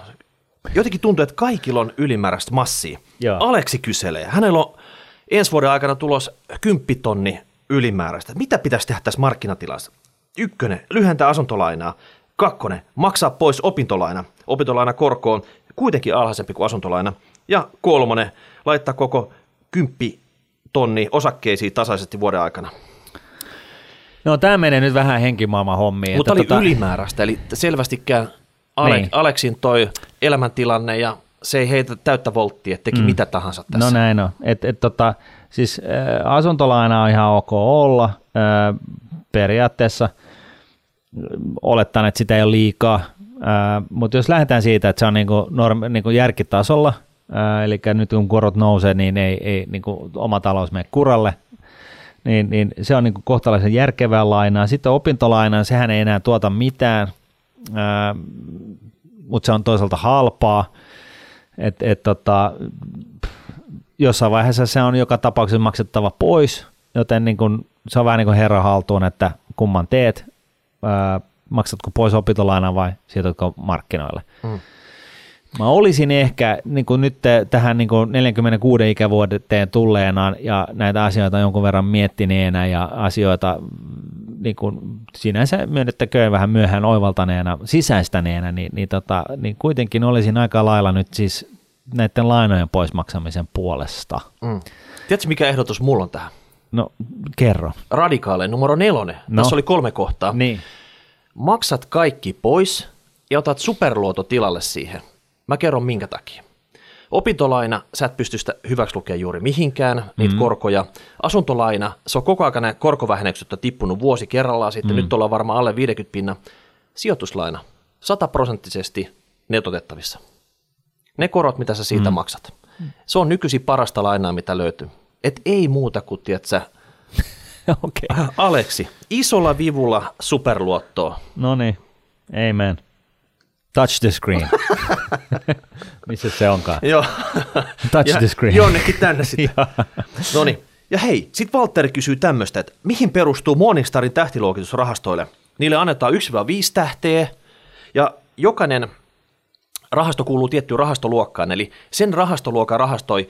jotenkin tuntuu, että kaikilla on ylimääräistä massia. Joo. Aleksi kyselee. Hänellä on ensi vuoden aikana tulos kymppitonni ylimääräistä. Mitä pitäisi tehdä tässä markkinatilassa? Ykkönen, lyhentää asuntolainaa. Kakkonen, maksaa pois opintolaina. Opintolaina korkoon kuitenkin alhaisempi kuin asuntolaina. Ja kolmonen, laittaa koko kymppi tonni osakkeisiin tasaisesti vuoden aikana. No tämä menee nyt vähän henkimaailman hommiin. Mutta oli tota... ylimääräistä, eli selvästikään Ale- niin. Aleksin toi elämäntilanne ja se ei heitä täyttä volttia, että teki mm. mitä tahansa tässä. No näin on. Et, et, tota, siis äh, asuntolaina on ihan ok olla. Äh, periaatteessa olettaen, että sitä ei ole liikaa, äh, mutta jos lähdetään siitä, että se on niinku norm, niinku järkitasolla, äh, eli nyt kun korot nousee, niin ei, ei niinku oma talous mene kuralle, niin, niin se on niinku kohtalaisen järkevää lainaa. Sitten opintolaina, sehän ei enää tuota mitään, mutta se on toisaalta halpaa, et, et tota, jossain vaiheessa se on joka tapauksessa maksettava pois, joten niin kun, se on vähän niin kuin herra haltuun, että kumman teet, ää, maksatko pois opintolaina vai sijoitatko markkinoille. Mm. Mä olisin ehkä niin kuin nyt tähän niin kuin 46 ikävuoteen tulleena ja näitä asioita jonkun verran miettineenä ja asioita niin kuin sinänsä myönnettäköön vähän myöhään oivaltaneena, sisäistäneenä, niin, niin, tota, niin kuitenkin olisin aika lailla nyt siis näiden lainojen poismaksamisen puolesta. Mm. Tiedätkö, mikä ehdotus mulla on tähän? No, kerro. Radikaale, numero nelonen. No. Tässä oli kolme kohtaa. Niin. Maksat kaikki pois ja otat superluoto tilalle siihen. Mä kerron minkä takia. Opintolaina, sä et pysty sitä hyväksi lukea juuri mihinkään, niitä mm. korkoja. Asuntolaina, se on koko ajan korkovähennykset tippunut vuosi kerrallaan sitten, mm. nyt ollaan varmaan alle 50 pinna. Sijoituslaina, sataprosenttisesti netotettavissa. Ne korot, mitä sä siitä mm. maksat. Se on nykyisin parasta lainaa, mitä löytyy. Et ei muuta kuin, tiedätkö, *laughs* okay. Aleksi, isolla vivulla superluottoa. No niin, amen. Touch the screen. *laughs* Missä se onkaan? Joo. Touch ja the screen. Jonnekin tänne sitten. *laughs* no niin. Ja hei, sitten Valtteri kysyy tämmöistä, että mihin perustuu Morningstarin tähtiluokitusrahastoille? Niille annetaan 1-5 tähteä ja jokainen rahasto kuuluu tiettyyn rahastoluokkaan, eli sen rahastoluokan rahastoi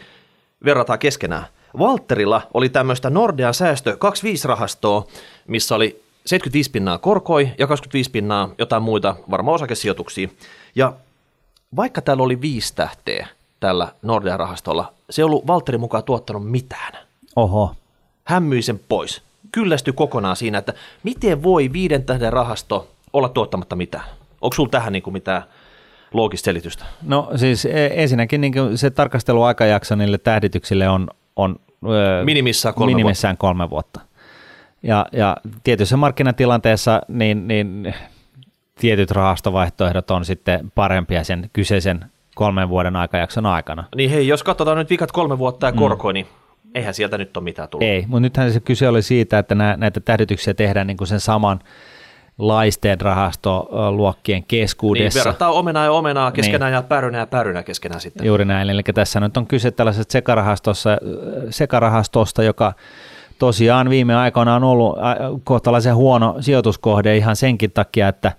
verrataan keskenään. Valterilla oli tämmöistä Nordean säästö 25-rahastoa, missä oli 75 pinnaa korkoi ja 25 pinnaa jotain muita, varmaan osakesijoituksia. Ja vaikka täällä oli viisi tähteä tällä Nordean rahastolla, se ei ollut Valterin mukaan tuottanut mitään. Oho. Hän myi sen pois. Kyllästyi kokonaan siinä, että miten voi viiden tähden rahasto olla tuottamatta mitään. Onko sulla tähän niin kuin mitään loogista selitystä? No siis e, ensinnäkin niin se tarkasteluaikajakso niille tähdityksille on, on minimissään kolme minimissään vuotta. kolme vuotta. Ja, ja tietyssä markkinatilanteessa niin, niin tietyt rahastovaihtoehdot on sitten parempia sen kyseisen kolmen vuoden aikajakson aikana. Niin hei, jos katsotaan nyt viikat kolme vuotta ja korko, mm. niin eihän sieltä nyt ole mitään tullut. Ei, mutta nythän se kyse oli siitä, että nä, näitä tähdytyksiä tehdään niin kuin sen saman laisteen rahastoluokkien keskuudessa. Niin, verrataan omenaa ja omenaa keskenään niin. ja pärynä ja pärynä keskenään sitten. Juuri näin, eli tässä nyt on kyse tällaisesta sekarahastosta, sekarahastosta joka tosiaan viime aikoina on ollut kohtalaisen huono sijoituskohde ihan senkin takia, että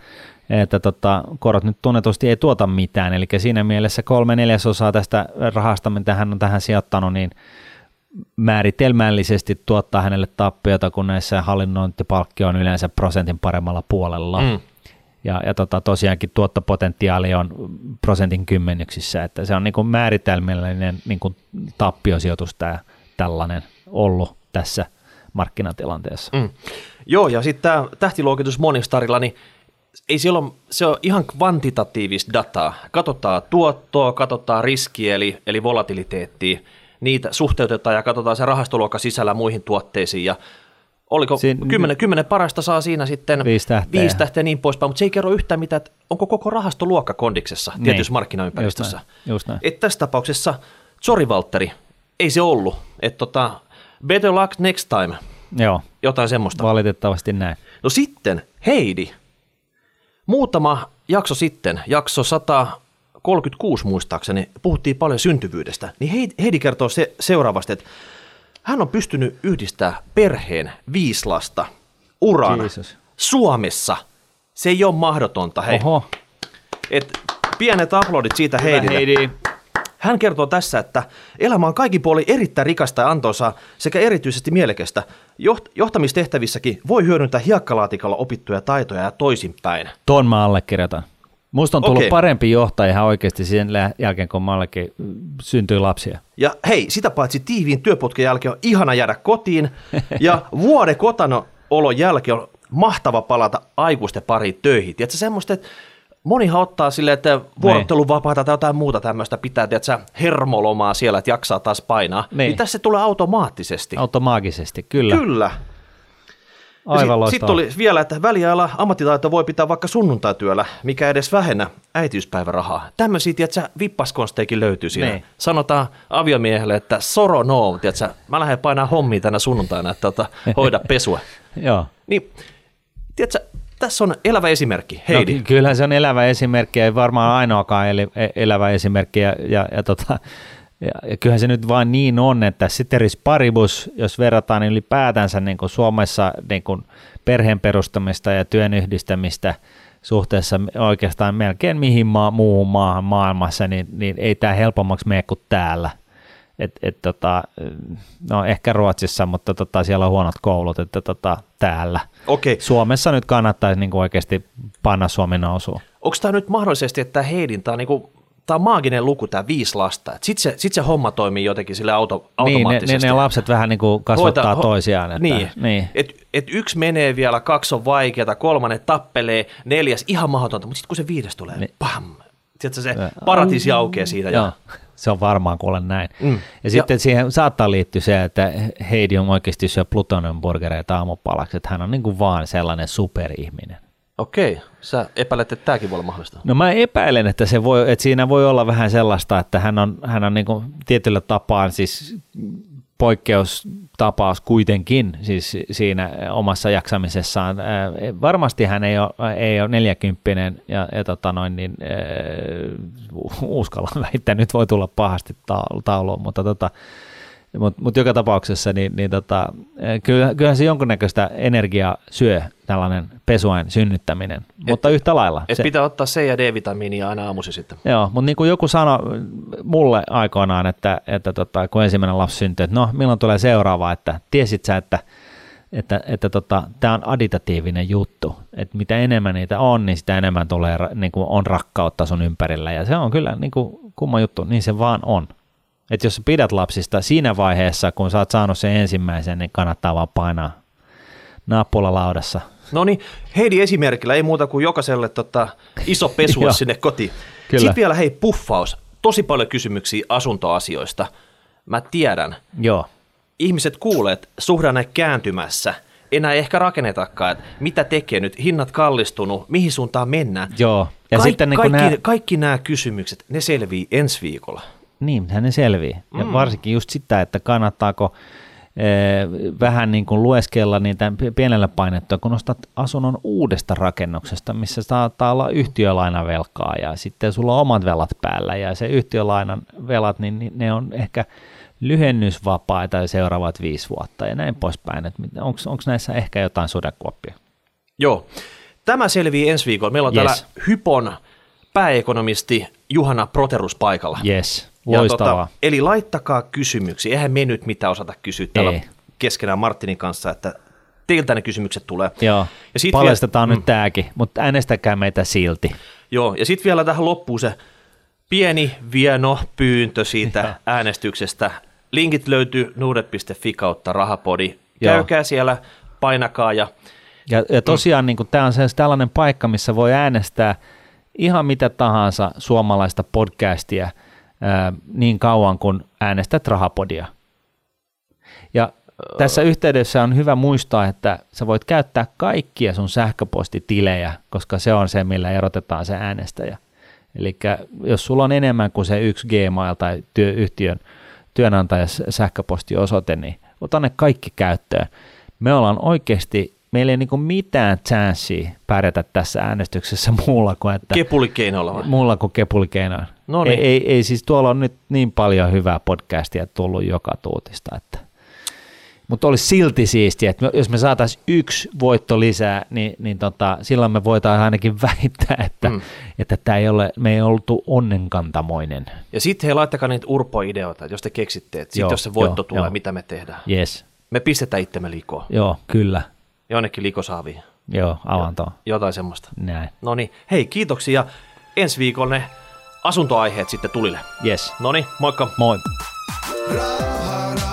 että tota, korot nyt tunnetusti ei tuota mitään, eli siinä mielessä kolme neljäsosaa tästä rahasta, mitä hän on tähän sijoittanut, niin määritelmällisesti tuottaa hänelle tappiota, kun näissä hallinnointipalkkio on yleensä prosentin paremmalla puolella. Mm. Ja, ja tota, tosiaankin tuottopotentiaali on prosentin kymmenyksissä, että se on niin kuin määritelmällinen niin kuin tappiosijoitus tämä tällainen ollut tässä markkinatilanteessa. Mm. Joo, ja sitten tämä tähtiluokitus Monistarilla, niin ei siellä ole, se on ihan kvantitatiivista dataa. Katsotaan tuottoa, katsotaan riskiä eli, eli volatiliteettia, niitä suhteutetaan ja katsotaan se rahastoluokka sisällä muihin tuotteisiin ja oliko Siin, kymmenen, kymmenen parasta saa siinä sitten viisi tähteä, viisi tähteä ja niin poispäin, mutta se ei kerro yhtään mitään, että onko koko rahastoluokka kondiksessa niin. tietyssä markkinaympäristössä. Just näin, just näin. Et tässä tapauksessa, sorry Valtteri, ei se ollut. Että tota, better luck next time. Joo. Jotain semmoista. Valitettavasti näin. No sitten Heidi. Muutama jakso sitten, jakso 136 muistaakseni, puhuttiin paljon syntyvyydestä. Niin Heidi kertoo se, seuraavasti, että hän on pystynyt yhdistää perheen viisi lasta uran Jesus. Suomessa. Se ei ole mahdotonta. Hei. Oho. Et pienet aplodit siitä Heidille. Heidi. Hän kertoo tässä, että elämä on kaikin puolin erittäin rikasta ja antoisaa sekä erityisesti mielekästä. Joht- johtamistehtävissäkin voi hyödyntää hiekkalaatikolla opittuja taitoja ja toisinpäin. Tuon mä allekirjoitan. Musta on tullut okay. parempi johtaja ihan oikeasti sen jälkeen, kun mallekin syntyi lapsia. Ja hei, sitä paitsi tiiviin työputken jälkeen on ihana jäädä kotiin. *laughs* ja vuoden kotano olon jälkeen on mahtava palata aikuisten pariin töihin. Tiedätkö semmoista, että monihan ottaa silleen, että vuorotteluvapaata tai jotain muuta tämmöistä pitää, tiedätkö, hermolomaa siellä, että jaksaa taas painaa. Niin, niin tässä se tulee automaattisesti. Automaagisesti, kyllä. Kyllä. Aivan Sitten sit tuli vielä, että väliajalla ammattitaito voi pitää vaikka sunnuntaityöllä, mikä edes vähennä äitiyspäivärahaa. Tämmöisiä, tiedätkö, vippaskonsteikin löytyy siinä. Niin. Sanotaan aviomiehelle, että soro no, tiedätkö, mä lähden painaa hommia tänä sunnuntaina, että tota, hoida pesua. *laughs* Joo. Niin, tiedätkö, tässä on elävä esimerkki, no, Heidi. No, kyllähän se on elävä esimerkki ja varmaan ainoakaan e- elävä esimerkki. Ja, ja, ja, tota, ja, ja kyllähän se nyt vain niin on, että Siteris Paribus, jos verrataan niin ylipäätänsä niin kuin Suomessa niin kuin perheen perustamista ja työn yhdistämistä suhteessa oikeastaan melkein mihin maa, muuhun maahan maailmassa, niin, niin ei tämä helpommaksi mene kuin täällä – et, et tota, no ehkä Ruotsissa, mutta tota, siellä on huonot koulut, että tota, täällä. Okay. Suomessa nyt kannattaisi niin oikeasti panna Suomi nousuun. Onko tämä nyt mahdollisesti, että tämä Heidin, tämä on, niin tämä on maaginen luku, tämä viisi lasta. Sitten se, sit se homma toimii jotenkin sille auto, automaattisesti. Niin, ne, ne, ne lapset vähän niin kuin kasvattaa Hoita, ho, toisiaan. Että, niin, niin. Et, et yksi menee vielä, kaksi on vaikeata, kolmannen tappelee, neljäs ihan mahdotonta, mutta sitten kun se viides tulee, niin. pam, Tiedätkö, se paratiisi aukeaa siitä. Ja... se on varmaan kuule näin. Mm. Ja sitten ja... siihen saattaa liittyä se, että Heidi on oikeasti syö plutonium burgereita aamupalaksi, että hän on niin kuin vaan sellainen superihminen. Okei, sä epäilet, että tämäkin voi olla mahdollista? No mä epäilen, että, se voi, että siinä voi olla vähän sellaista, että hän on, hän on niin kuin tietyllä tapaa siis poikkeustapaus kuitenkin siis siinä omassa jaksamisessaan. Varmasti hän ei ole, ei ole 40 ja, ja tota noin, niin, äh, uskallan väittää, nyt voi tulla pahasti tauluun, mutta tota, mutta mut joka tapauksessa, niin, niin tota, kyllä, kyllähän se jonkunnäköistä energiaa syö tällainen pesuain synnyttäminen, et, mutta yhtä lailla. Et se, pitää ottaa C- ja D-vitamiinia aina aamusi sitten. Joo, mutta niin kuin joku sanoi mulle aikoinaan, että, että tota, kun ensimmäinen lapsi syntyi, että no milloin tulee seuraava, että tiesit sä, että että, että tota, tämä on additatiivinen juttu, että mitä enemmän niitä on, niin sitä enemmän tulee, niin kuin on rakkautta sun ympärillä, ja se on kyllä niin kuin kumma juttu, niin se vaan on. Että jos pidät lapsista siinä vaiheessa, kun sä oot saanut sen ensimmäisen, niin kannattaa vaan painaa nappula laudassa. No niin, Heidi esimerkillä ei muuta kuin jokaiselle tota, iso pesu *laughs* sinne kotiin. Kyllä. Sitten vielä hei puffaus. Tosi paljon kysymyksiä asuntoasioista. Mä tiedän. Joo. Ihmiset kuulee, että suhdanne kääntymässä. Enää ehkä rakennetakaan, että mitä tekee nyt, hinnat kallistunut, mihin suuntaan mennään. Joo. Ja Kaik- sitten niin kaikki, nämä... kaikki nämä kysymykset, ne selvii ensi viikolla. Niin, hän selvii. Mm. Ja varsinkin just sitä, että kannattaako eh, vähän niin kuin lueskella niitä pienellä painettua, kun ostat asunnon uudesta rakennuksesta, missä saattaa olla yhtiölainavelkaa ja sitten sulla on omat velat päällä ja se yhtiölainan velat, niin ne on ehkä lyhennysvapaita seuraavat viisi vuotta ja näin poispäin. Onko näissä ehkä jotain sudekuoppia? Joo. Tämä selvii ensi viikolla. Meillä on Yes. täällä Hypon pääekonomisti Juhana Proterus paikalla. Yes, Ja loistavaa. eli laittakaa kysymyksiä. Eihän me nyt mitään osata kysyä täällä Ei. keskenään Martinin kanssa, että teiltä ne kysymykset tulee. Joo, Ja sit paljastetaan vielä- nyt tääkin, mutta äänestäkää meitä silti. Joo, ja sitten vielä tähän loppuun se pieni vieno pyyntö siitä äänestyksestä. Linkit löytyy nuudet.fi kautta rahapodi. Joo. Käykää siellä, painakaa ja Ja, ja tosiaan niin tämä on se tällainen paikka, missä voi äänestää ihan mitä tahansa suomalaista podcastia ää, niin kauan kuin äänestät rahapodia. Ja tässä yhteydessä on hyvä muistaa, että sä voit käyttää kaikkia sun sähköpostitilejä, koska se on se, millä erotetaan se äänestäjä. Eli jos sulla on enemmän kuin se yksi Gmail tai työ, yhtiön työnantajan sähköpostiosoite, niin ota ne kaikki käyttöön. Me ollaan oikeasti, meillä ei niinku mitään chanssiä pärjätä tässä äänestyksessä *laughs* muulla kuin, että, kepulikeinoilla vai? muulla kuin kepulikeinoin. No niin. ei, ei, ei, siis tuolla on nyt niin paljon hyvää podcastia tullut joka tuutista, että mutta olisi silti siistiä, että jos me saataisiin yksi voitto lisää, niin, niin tota, silloin me voitaisiin ainakin *laughs* väittää, että Mm. että tämä ei ole, me ei oltu onnenkantamoinen. Ja sitten hei, laittakaa niitä urpoideoita, jos te keksitte, että sit Joo, jos se voitto joo, tulee, joo. mitä me tehdään. Yes. Me pistetään itsemme likoon, Joo, kyllä. jonnekin likosaaviin, Joo, avantoon. jotain semmoista. Näin. No niin, hei kiitoksia. Ensi viikolla ne asuntoaiheet sitten tulille. Yes. No niin, moikka. Moi. Raha